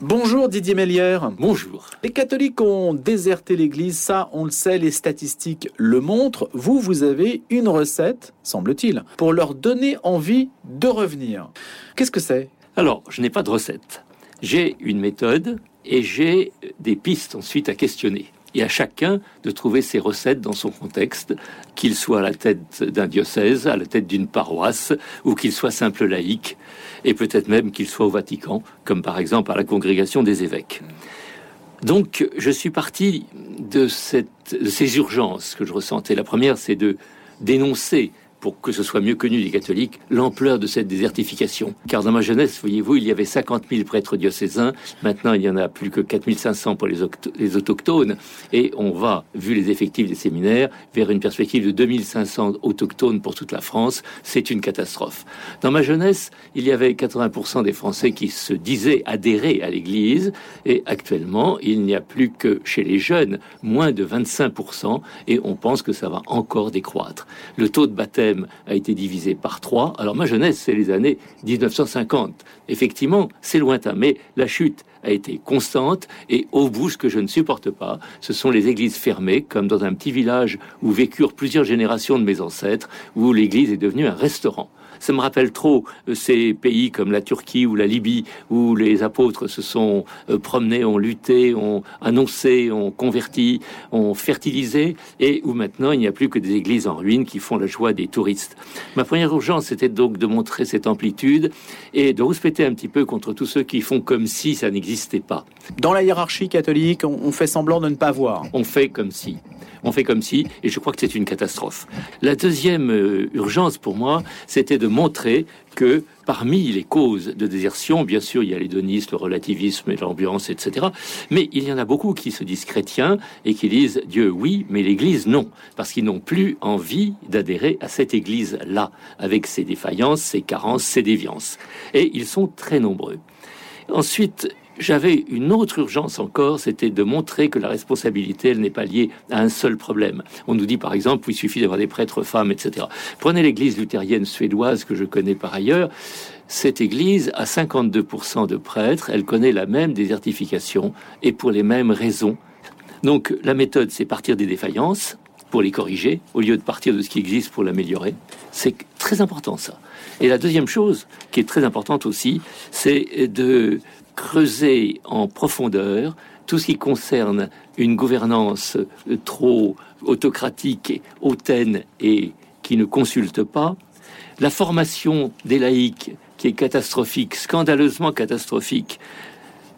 Bonjour Didier Mélière. Bonjour. Les catholiques ont déserté l'Église, ça on le sait, les statistiques le montrent. Vous, vous avez une recette, semble-t-il, pour leur donner envie de revenir. Qu'est-ce que c'est? Alors, je n'ai pas de recette. J'ai une méthode et j'ai des pistes ensuite à questionner et à chacun de trouver ses recettes dans son contexte, qu'il soit à la tête d'un diocèse, à la tête d'une paroisse, ou qu'il soit simple laïque, et peut-être même qu'il soit au Vatican, comme par exemple à la congrégation des évêques. Donc, je suis parti de, ces urgences que je ressentais. La première, c'est de dénoncer pour que ce soit mieux connu des catholiques, l'ampleur de cette désertification. Car dans ma jeunesse, voyez-vous, il y avait 50 000 prêtres diocésains, maintenant il y en a plus que 4 500 pour les, autochtones, et on va, vu les effectifs des séminaires, vers une perspective de 2500 autochtones pour toute la France, c'est une catastrophe. Dans ma jeunesse, il y avait 80% des Français qui se disaient adhérer à l'Église, et actuellement, il n'y a plus que chez les jeunes, moins de 25%, et on pense que ça va encore décroître. Le taux de baptême a été divisé par trois. Alors ma jeunesse, c'est les années 1950. Effectivement, c'est lointain, mais la chute a été constante et au bout, ce que je ne supporte pas, ce sont les églises fermées, comme dans un petit village où vécurent plusieurs générations de mes ancêtres, où l'église est devenue un restaurant. Ça me rappelle trop euh, ces pays comme la Turquie ou la Libye où les apôtres se sont euh, promenés, ont lutté, ont annoncé, ont converti, ont fertilisé et où maintenant il n'y a plus que des églises en ruine qui font la joie des touristes. Ma première urgence c'était donc de montrer cette amplitude et de respecter un petit peu contre tous ceux qui font comme si ça n'existait pas. Dans la hiérarchie catholique, on fait semblant de ne pas voir. On fait comme si on fait comme si, et je crois que c'est une catastrophe. La deuxième euh, urgence pour moi, c'était de montrer que parmi les causes de désertion, bien sûr, il y a l'hédonisme, le relativisme et l'ambiance, etc. Mais il y en a beaucoup qui se disent chrétiens et qui disent Dieu oui, mais l'Église non, parce qu'ils n'ont plus envie d'adhérer à cette Église-là, avec ses défaillances, ses carences, ses déviances. Et ils sont très nombreux. Ensuite, j'avais une autre urgence encore, c'était de montrer que la responsabilité, elle n'est pas liée à un seul problème. On nous dit par exemple, il suffit d'avoir des prêtres femmes, etc. Prenez l'église luthérienne suédoise que je connais par ailleurs. Cette église a 52% de prêtres, elle connaît la même désertification et pour les mêmes raisons. Donc la méthode, c'est partir des défaillances pour les corriger, au lieu de partir de ce qui existe pour l'améliorer. C'est très important ça. Et la deuxième chose, qui est très importante aussi, c'est de creuser en profondeur tout ce qui concerne une gouvernance trop autocratique, hautaine et qui ne consulte pas, la formation des laïcs qui est catastrophique, scandaleusement catastrophique,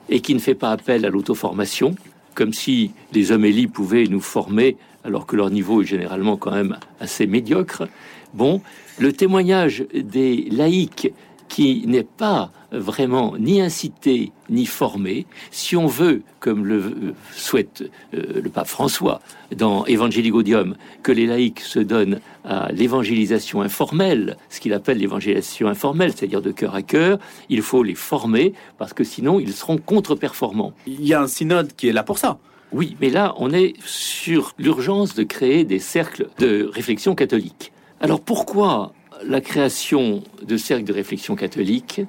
et qui ne fait pas appel à l'auto-formation, comme si les homélies pouvaient nous former alors que leur niveau est généralement quand même assez médiocre. Bon, le témoignage des laïcs qui n'est pas vraiment ni incité ni formé. Si on veut, comme le souhaite euh, le pape François dans Evangelii Gaudium, que les laïcs se donnent à l'évangélisation informelle, ce qu'il appelle l'évangélisation informelle, c'est-à-dire de cœur à cœur, il faut les former parce que sinon ils seront contre-performants. Il y a un synode qui est là pour ça. Oui, mais là, on est sur l'urgence de créer des cercles de réflexion catholique. Alors pourquoi la création de cercles de réflexion catholique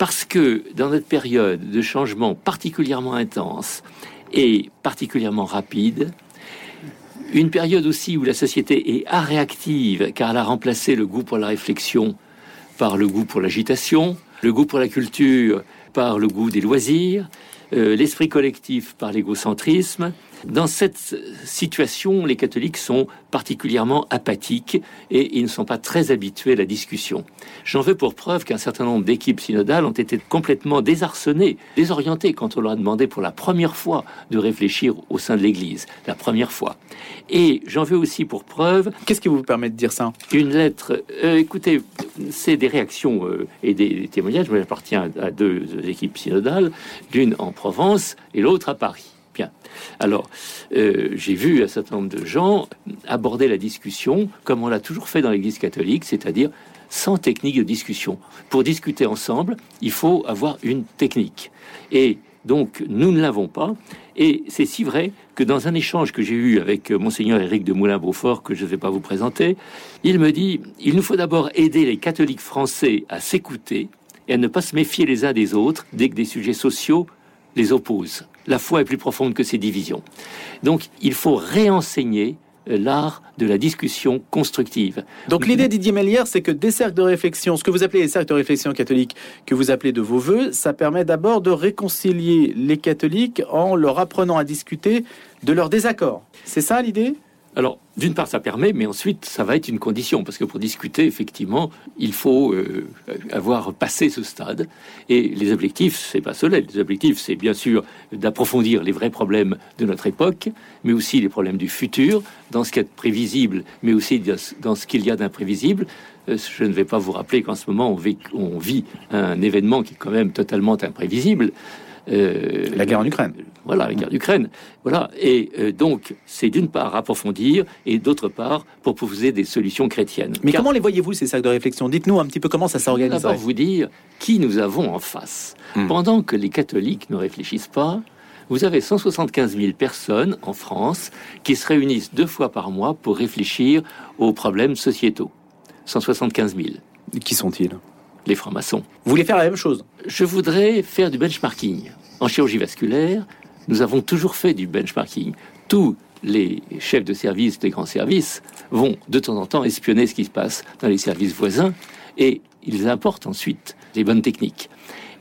parce que dans notre période de changement particulièrement intense et particulièrement rapide, une période aussi où la société est réactive car elle a remplacé le goût pour la réflexion par le goût pour l'agitation, le goût pour la culture par le goût des loisirs, euh, l'esprit collectif par l'égocentrisme, dans cette situation, les catholiques sont particulièrement apathiques et ils ne sont pas très habitués à la discussion. J'en veux pour preuve qu'un certain nombre d'équipes synodales ont été complètement désarçonnées, désorientées quand on leur a demandé pour la première fois de réfléchir au sein de l'Église, la première fois. Et j'en veux aussi pour preuve... Qu'est-ce qui vous permet de dire ça? Une lettre... Euh, écoutez, c'est des réactions euh, et des, témoignages. J'appartiens à deux équipes synodales, l'une en Provence et l'autre à Paris. Bien. Alors, euh, j'ai vu un certain nombre de gens aborder la discussion comme on l'a toujours fait dans l'Église catholique, c'est-à-dire sans technique de discussion. Pour discuter ensemble, il faut avoir une technique. Et donc, nous ne l'avons pas. Et c'est si vrai que dans un échange que j'ai eu avec monseigneur Éric de Moulin-Beaufort, que je ne vais pas vous présenter, il me dit, il nous faut d'abord aider les catholiques français à s'écouter et à ne pas se méfier les uns des autres dès que des sujets sociaux les oppose. La foi est plus profonde que ces divisions. Donc il faut réenseigner l'art de la discussion constructive. Donc l'idée Didier Mélière, c'est que des cercles de réflexion, ce que vous appelez les cercles de réflexion catholiques, que vous appelez de vos voeux, ça permet d'abord de réconcilier les catholiques en leur apprenant à discuter de leurs désaccords. C'est ça l'idée? Alors, d'une part, ça permet, mais ensuite, ça va être une condition, parce que pour discuter, effectivement, il faut euh, avoir passé ce stade. Et les objectifs, c'est pas cela. Les objectifs, c'est bien sûr d'approfondir les vrais problèmes de notre époque, mais aussi les problèmes du futur, dans ce qui est prévisible, mais aussi dans ce qu'il y a d'imprévisible. Euh, je ne vais pas vous rappeler qu'en ce moment, on vit un événement qui est quand même totalement imprévisible. Euh, la guerre en Ukraine. Voilà, la guerre d'Ukraine. Voilà. Et euh, donc, c'est d'une part approfondir et d'autre part proposer des solutions chrétiennes. Mais comment les voyez-vous, ces sacs de réflexion? Dites-nous un petit peu comment ça s'organise. D'abord, vous dire qui nous avons en face. Hmm. Pendant que les catholiques ne réfléchissent pas, vous avez 175 000 personnes en France qui se réunissent deux fois par mois pour réfléchir aux problèmes sociétaux. 175 000. Qui sont-ils? Les francs-maçons. Vous voulez faire la même chose? Je voudrais faire du benchmarking. En chirurgie vasculaire, nous avons toujours fait du benchmarking. Tous les chefs de service des grands services vont de temps en temps espionner ce qui se passe dans les services voisins et ils importent ensuite les bonnes techniques.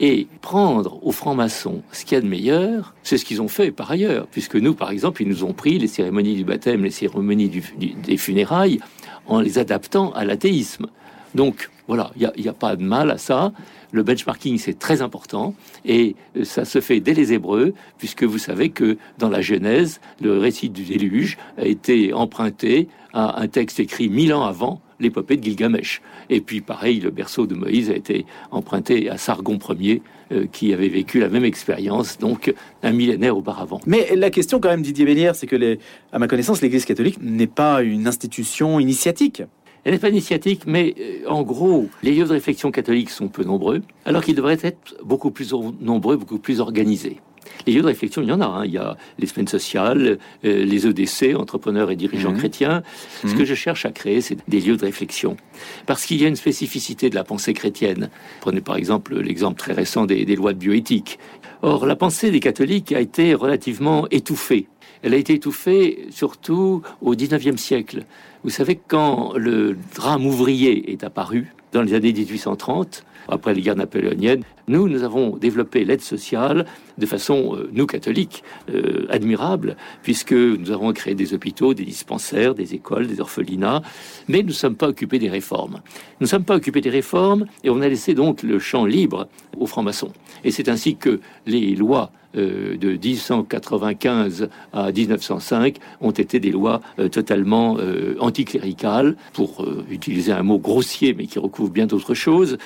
Et prendre aux francs-maçons ce qu'il y a de meilleur, c'est ce qu'ils ont fait par ailleurs, puisque nous, par exemple, ils nous ont pris les cérémonies du baptême, les cérémonies des funérailles, en les adaptant à l'athéisme. Donc voilà, il n'y a, pas de mal à ça. Le benchmarking, c'est très important et euh, ça se fait dès les Hébreux, puisque vous savez que dans la Genèse, le récit du déluge a été emprunté à un texte écrit mille ans avant l'épopée de Gilgamesh. Et puis pareil, le berceau de Moïse a été emprunté à Sargon Ier, euh, qui avait vécu la même expérience, donc un millénaire auparavant. Mais la question quand même, Didier Bélière, c'est que, les, à ma connaissance, l'Église catholique n'est pas une institution initiatique. Elle n'est pas initiatique, mais euh, en gros, les lieux de réflexion catholiques sont peu nombreux, alors qu'ils devraient être beaucoup plus nombreux, beaucoup plus organisés. Les lieux de réflexion, il y en a. Hein. Il y a les semaines sociales, euh, les EDC, entrepreneurs et dirigeants mmh. chrétiens. Ce mmh. que je cherche à créer, c'est des lieux de réflexion. Parce qu'il y a une spécificité de la pensée chrétienne. Prenez par exemple l'exemple très récent des, des lois de bioéthique. Or, la pensée des catholiques a été relativement étouffée. Elle a été étouffée surtout au XIXe siècle. Vous savez, quand le drame ouvrier est apparu, dans les années 1830, après les guerres napoléoniennes, nous, nous avons développé l'aide sociale de façon, euh, nous catholiques, euh, admirable, puisque nous avons créé des hôpitaux, des dispensaires, des écoles, des orphelinats, mais nous ne sommes pas occupés des réformes. Nous ne sommes pas occupés des réformes et on a laissé donc le champ libre aux francs-maçons. Et c'est ainsi que les lois euh, de 1895 à 1905 ont été des lois totalement euh, anticléricales, pour utiliser un mot grossier mais qui recouvre bien d'autres choses.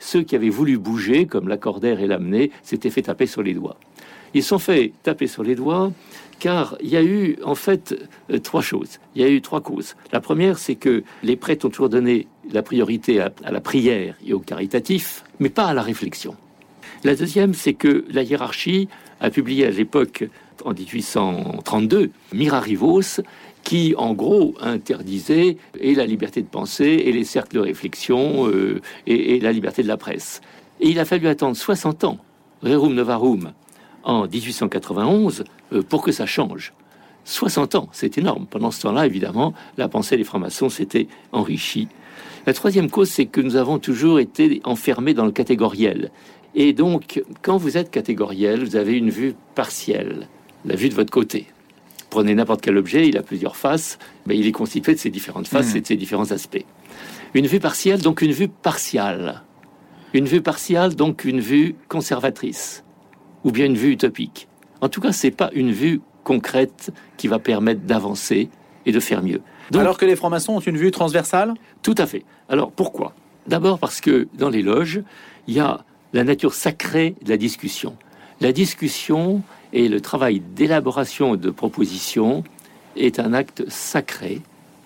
Ceux qui avaient voulu bouger, comme l'accordaire et l'amener, s'étaient fait taper sur les doigts. Ils sont fait taper sur les doigts car il y a eu en fait trois choses. Il y a eu trois causes. La première, c'est que les prêtres ont toujours donné la priorité à, à la prière et au caritatif, mais pas à la réflexion. La deuxième, c'est que la hiérarchie a publié à l'époque, en 1832, Mirarivos, qui en gros interdisait et la liberté de penser et les cercles de réflexion euh, et, la liberté de la presse. Et il a fallu attendre 60 ans, Rerum Novarum, en 1891, euh, pour que ça change. 60 ans, c'est énorme. Pendant ce temps-là, évidemment, la pensée des francs-maçons s'était enrichie. La troisième cause, c'est que nous avons toujours été enfermés dans le catégoriel. Et donc, quand vous êtes catégoriel, vous avez une vue partielle, la vue de votre côté. Prenez n'importe quel objet, il a plusieurs faces, mais il est constitué de ces différentes faces hmm. et de ces différents aspects. Une vue partielle, donc une vue partiale. Une vue partiale, donc une vue conservatrice, ou bien une vue utopique. En tout cas, c'est pas une vue concrète qui va permettre d'avancer et de faire mieux. Alors que les francs-maçons ont une vue transversale? Tout à fait. Alors pourquoi? D'abord parce que dans les loges, il y a la nature sacrée de la discussion. La discussion et le travail d'élaboration de propositions est un acte sacré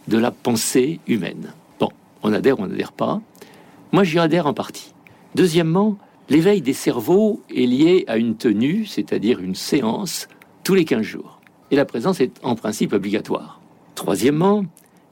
de la pensée humaine. Bon, on adhère ou on n'adhère pas. Moi, j'y adhère en partie. Deuxièmement, l'éveil des cerveaux est lié à une tenue, c'est-à-dire une séance, tous les 15 jours. Et la présence est en principe obligatoire. Troisièmement,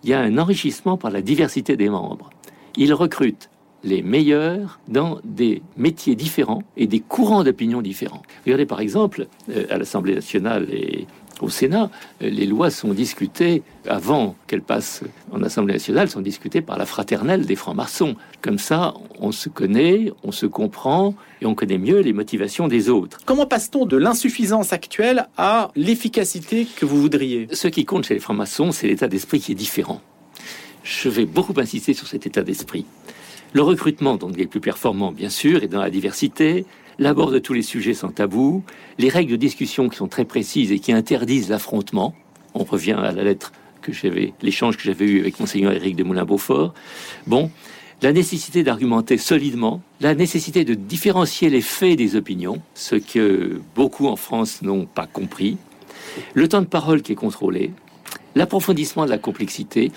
il y a un enrichissement par la diversité des membres. Ils recrutent les meilleurs dans des métiers différents et des courants d'opinion différents. Regardez par exemple, euh, à l'Assemblée nationale et au Sénat, euh, les lois sont discutées avant qu'elles passent en Assemblée nationale, sont discutées par la fraternelle des francs-maçons. Comme ça, on se connaît, on se comprend et on connaît mieux les motivations des autres. Comment passe-t-on de l'insuffisance actuelle à l'efficacité que vous voudriez? Ce qui compte chez les francs-maçons, c'est l'état d'esprit qui est différent. Je vais beaucoup insister sur cet état d'esprit. Le recrutement, donc les plus performants, bien sûr, est dans la diversité. L'aborde tous les sujets sans tabou. Les règles de discussion qui sont très précises et qui interdisent l'affrontement. On revient à la lettre que j'avais, l'échange que j'avais eu avec monseigneur Éric de Moulin-Beaufort. Bon, la nécessité d'argumenter solidement, la nécessité de différencier les faits des opinions, ce que beaucoup en France n'ont pas compris, le temps de parole qui est contrôlé, l'approfondissement de la complexité,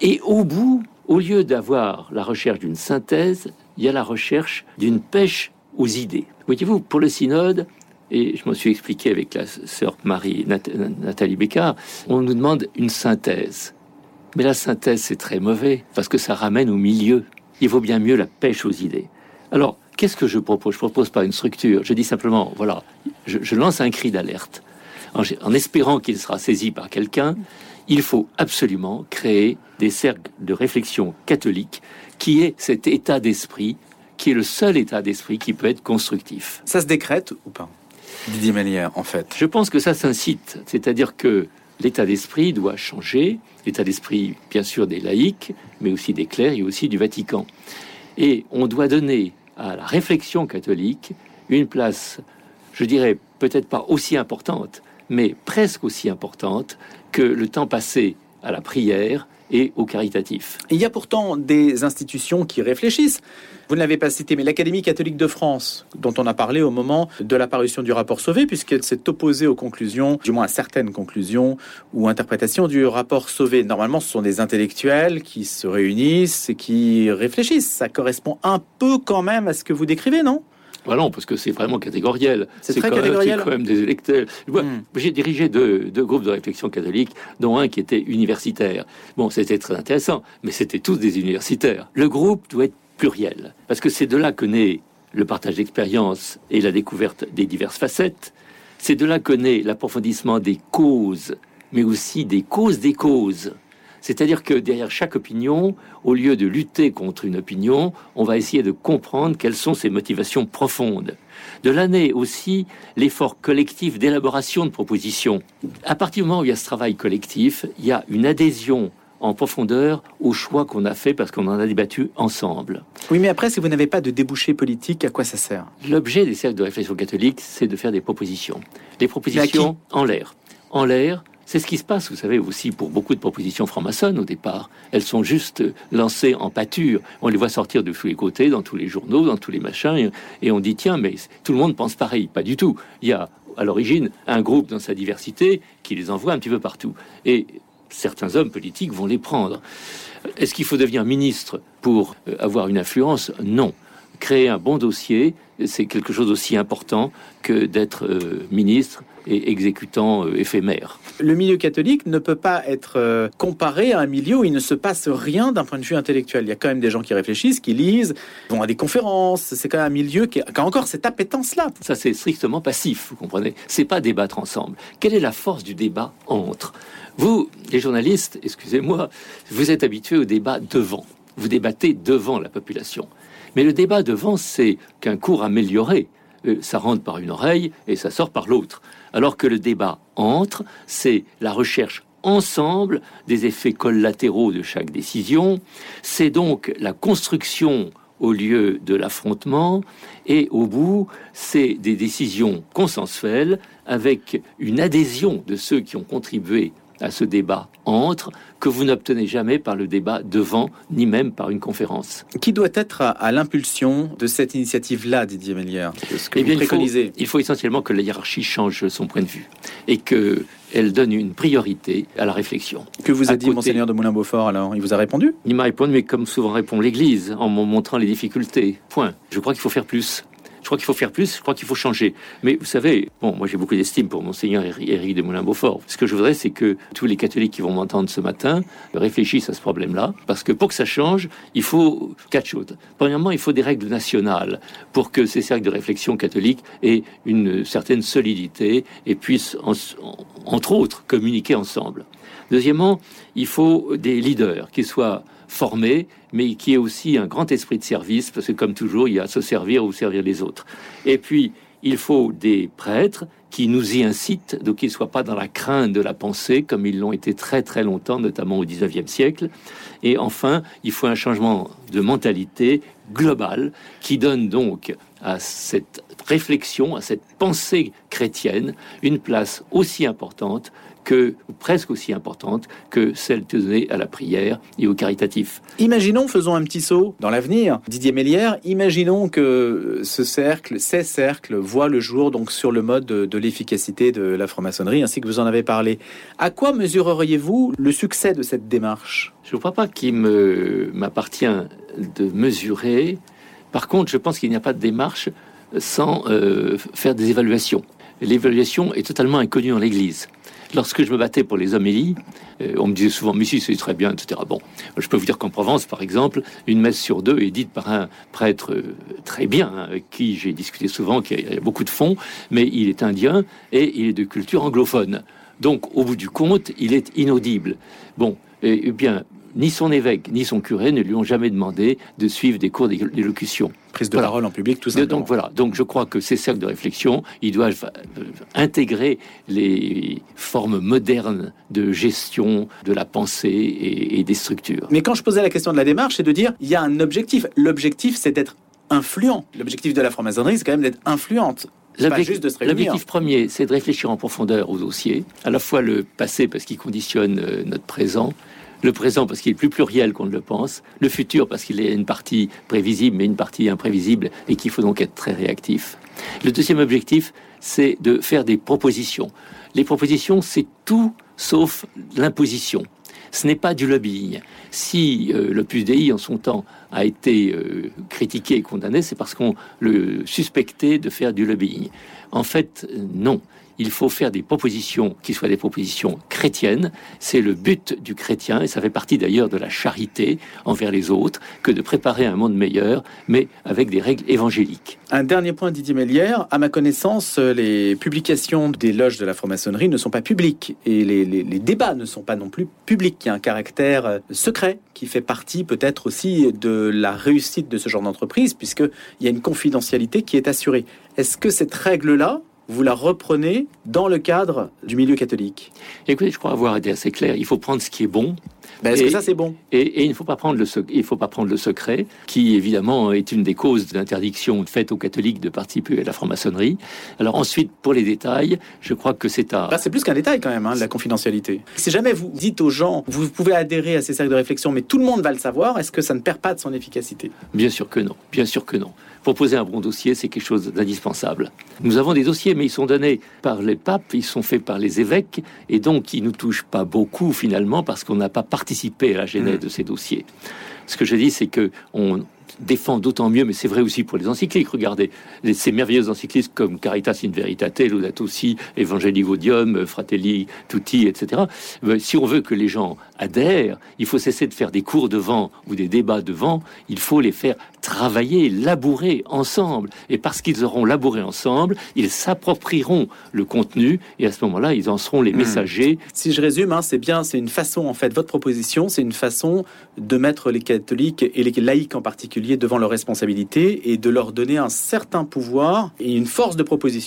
et au bout, au lieu d'avoir la recherche d'une synthèse, il y a la recherche d'une pêche aux idées. Voyez-vous, pour le synode, et je m'en suis expliqué avec la sœur Marie Nathalie Bécard, on nous demande une synthèse. Mais la synthèse, c'est très mauvais, parce que ça ramène au milieu. Il vaut bien mieux la pêche aux idées. Alors, qu'est-ce que je propose? Je propose pas une structure. Je dis simplement, voilà, je, lance un cri d'alerte. En espérant qu'il sera saisi par quelqu'un, il faut absolument créer des cercles de réflexion catholique qui est cet état d'esprit, qui est le seul état d'esprit qui peut être constructif. Ça se décrète ou pas Didier Mélière, en fait? Je pense que ça s'incite, c'est-à-dire que l'état d'esprit doit changer, l'état d'esprit, bien sûr, des laïcs, mais aussi des clercs et aussi du Vatican. Et on doit donner à la réflexion catholique une place, je dirais, peut-être pas aussi importante, mais presque aussi importante que le temps passé à la prière et au caritatif. Il y a pourtant des institutions qui réfléchissent. Vous ne l'avez pas cité, mais l'Académie catholique de France, dont on a parlé au moment de l'apparition du rapport Sauvé, puisqu'elle s'est opposée aux conclusions, du moins à certaines conclusions ou interprétations du rapport Sauvé. Normalement, ce sont des intellectuels qui se réunissent et qui réfléchissent. Ça correspond un peu quand même à ce que vous décrivez, non? Voilà, parce que c'est vraiment catégoriel. C'est très catégoriel. quand même des électeurs. Hmm. J'ai dirigé deux, groupes de réflexion catholique, dont un qui était universitaire. Bon, c'était très intéressant, mais c'était tous des universitaires. Le groupe doit être pluriel, parce que c'est de là que naît le partage d'expérience et la découverte des diverses facettes. C'est de là que naît l'approfondissement des causes, mais aussi des causes des causes. C'est-à-dire que derrière chaque opinion, au lieu de lutter contre une opinion, on va essayer de comprendre quelles sont ses motivations profondes. De l'année aussi l'effort collectif d'élaboration de propositions. À partir du moment où il y a ce travail collectif, il y a une adhésion en profondeur au choix qu'on a fait parce qu'on en a débattu ensemble. Oui, mais après, si vous n'avez pas de débouché politique, à quoi ça sert? L'objet des cercles de réflexion catholique, c'est de faire des propositions. Des propositions en l'air. En l'air, c'est ce qui se passe, vous savez, aussi pour beaucoup de propositions franc-maçonnes au départ. Elles sont juste lancées en pâture. On les voit sortir de tous les côtés, dans tous les journaux, dans tous les machins, et on dit tiens, mais tout le monde pense pareil. Pas du tout. Il y a à l'origine un groupe dans sa diversité qui les envoie un petit peu partout. Et certains hommes politiques vont les prendre. Est-ce qu'il faut devenir ministre pour euh, avoir une influence? Non. Créer un bon dossier, c'est quelque chose aussi important que d'être euh, ministre et exécutant euh, éphémère. Le milieu catholique ne peut pas être euh, comparé à un milieu où il ne se passe rien d'un point de vue intellectuel. Il y a quand même des gens qui réfléchissent, qui lisent, vont à des conférences. C'est quand même un milieu qui a encore cette appétence-là. Ça, c'est strictement passif, vous comprenez. C'est pas débattre ensemble. Quelle est la force du débat entre Vous, les journalistes, excusez-moi, vous êtes habitués au débat devant. Vous débattez devant la population. Mais le débat devant, c'est qu'un cours amélioré. Euh, ça rentre par une oreille et ça sort par l'autre alors que le débat entre, c'est la recherche ensemble des effets collatéraux de chaque décision, c'est donc la construction au lieu de l'affrontement, et au bout, c'est des décisions consensuelles avec une adhésion de ceux qui ont contribué à ce débat entre que vous n'obtenez jamais par le débat devant, ni même par une conférence. Qui doit être à, l'impulsion de cette initiative-là, Didier Mélière eh bien, il, faut, essentiellement que la hiérarchie change son point de vue et que elle donne une priorité à la réflexion. Que vous a dit Monseigneur de Moulin-Beaufort alors? Il vous a répondu? Il m'a répondu, mais comme souvent répond l'Église, en montrant les difficultés. Point. Je crois qu'il faut faire plus. Crois qu'il faut faire plus, je crois qu'il faut changer. Mais vous savez, bon, moi j'ai beaucoup d'estime pour Monseigneur Éric de Moulin-Beaufort. Ce que je voudrais, c'est que tous les catholiques qui vont m'entendre ce matin réfléchissent à ce problème-là, parce que pour que ça change, il faut quatre choses. Premièrement, il faut des règles nationales pour que ces cercles de réflexion catholiques aient une certaine solidité et puissent, entre autres, communiquer ensemble. Deuxièmement, il faut des leaders qui soient formés, mais qui aient aussi un grand esprit de service, parce que comme toujours, il y a se servir ou servir les autres. Et puis, il faut des prêtres qui nous y incitent, donc qu'ils ne soient pas dans la crainte de la pensée, comme ils l'ont été très très longtemps, notamment au XIXe siècle. Et enfin, il faut un changement de mentalité globale qui donne donc à cette réflexion, à cette pensée chrétienne, une place aussi importante que, presque aussi importante que celle donnée à la prière et au caritatif. Imaginons, faisons un petit saut dans l'avenir. Didier Mélière, imaginons que ce cercle, ces cercles voient le jour donc sur le mode de, de l'efficacité de la franc-maçonnerie, ainsi que vous en avez parlé. À quoi mesureriez-vous le succès de cette démarche? Je ne crois pas qu'il m'appartient de mesurer. Par contre, je pense qu'il n'y a pas de démarche sans euh, faire des évaluations. L'évaluation est totalement inconnue dans l'Église. Lorsque je me battais pour les homélies, euh, on me disait souvent, mais si, c'est très bien, etc. Bon, je peux vous dire qu'en Provence, par exemple, une messe sur deux est dite par un prêtre euh, très bien, hein, avec qui j'ai discuté souvent, qui a, a beaucoup de fonds, mais il est indien et il est de culture anglophone. Donc, au bout du compte, il est inaudible. Bon, eh bien, ni son évêque ni son curé ne lui ont jamais demandé de suivre des cours d'élocution. Prise de parole en public, tout simplement. Donc voilà. Donc je crois que ces cercles de réflexion, ils doivent euh, intégrer les formes modernes de gestion de la pensée et, des structures. Mais quand je posais la question de la démarche, c'est de dire il y a un objectif. L'objectif, c'est d'être influent. L'objectif de la franc-maçonnerie, c'est quand même d'être influente. L'objectif premier, c'est de réfléchir en profondeur au dossier, à la fois le passé parce qu'il conditionne euh, notre présent, le présent parce qu'il est plus pluriel qu'on ne le pense, le futur parce qu'il est une partie prévisible mais une partie imprévisible et qu'il faut donc être très réactif. Le deuxième objectif, c'est de faire des propositions. Les propositions, c'est tout sauf l'imposition. Ce n'est pas du lobbying. Si euh, l'Opus Dei, en son temps, a été euh, critiqué et condamné, c'est parce qu'on le suspectait de faire du lobbying. En fait, non il faut faire des propositions qui soient des propositions chrétiennes. C'est le but du chrétien, et ça fait partie d'ailleurs de la charité envers les autres, que de préparer un monde meilleur, mais avec des règles évangéliques. Un dernier point, Didier Mélière. À ma connaissance, les publications des loges de la franc-maçonnerie ne sont pas publiques, et les, débats ne sont pas non plus publics. Il y a un caractère euh, secret qui fait partie peut-être aussi de la réussite de ce genre d'entreprise, puisqu'il y a une confidentialité qui est assurée. Est-ce que cette règle-là, vous la reprenez dans le cadre du milieu catholique Écoutez, je crois avoir été assez clair. Il faut prendre ce qui est bon. Ben, est-ce que ça c'est bon et, il ne faut pas prendre le il faut pas prendre le secret, qui évidemment est une des causes d'interdiction faite aux catholiques de participer à la franc-maçonnerie. Alors ensuite, pour les détails, je crois que c'est à. Ben, c'est plus qu'un détail quand même, hein, la confidentialité. Si jamais vous dites aux gens, vous pouvez adhérer à ces cercles de réflexion, mais tout le monde va le savoir, est-ce que ça ne perd pas de son efficacité? Bien sûr que non. Bien sûr que non. Proposer un bon dossier, c'est quelque chose d'indispensable. Nous avons des dossiers, mais ils sont donnés par les papes, ils sont faits par les évêques, et donc ils nous touchent pas beaucoup finalement parce qu'on n'a pas participé à la genèse mmh. de ces dossiers. Ce que je dis, c'est que on, défend d'autant mieux, mais c'est vrai aussi pour les encycliques. Regardez ces merveilleuses encycliques comme Caritas in Veritate, Laudato Si, Evangelii Gaudium, Fratelli Tutti, etc. Si on veut que les gens adhèrent, il faut cesser de faire des cours devant ou des débats devant. Il faut les faire travailler, labourer ensemble. Et parce qu'ils auront labouré ensemble, ils s'approprieront le contenu et à ce moment-là, ils en seront les hmm. messagers. Si je résume, hein, c'est bien, c'est une façon, en fait, votre proposition, c'est une façon de mettre les catholiques et les laïcs en particulier devant leurs responsabilités et de leur donner un certain pouvoir et une force de proposition.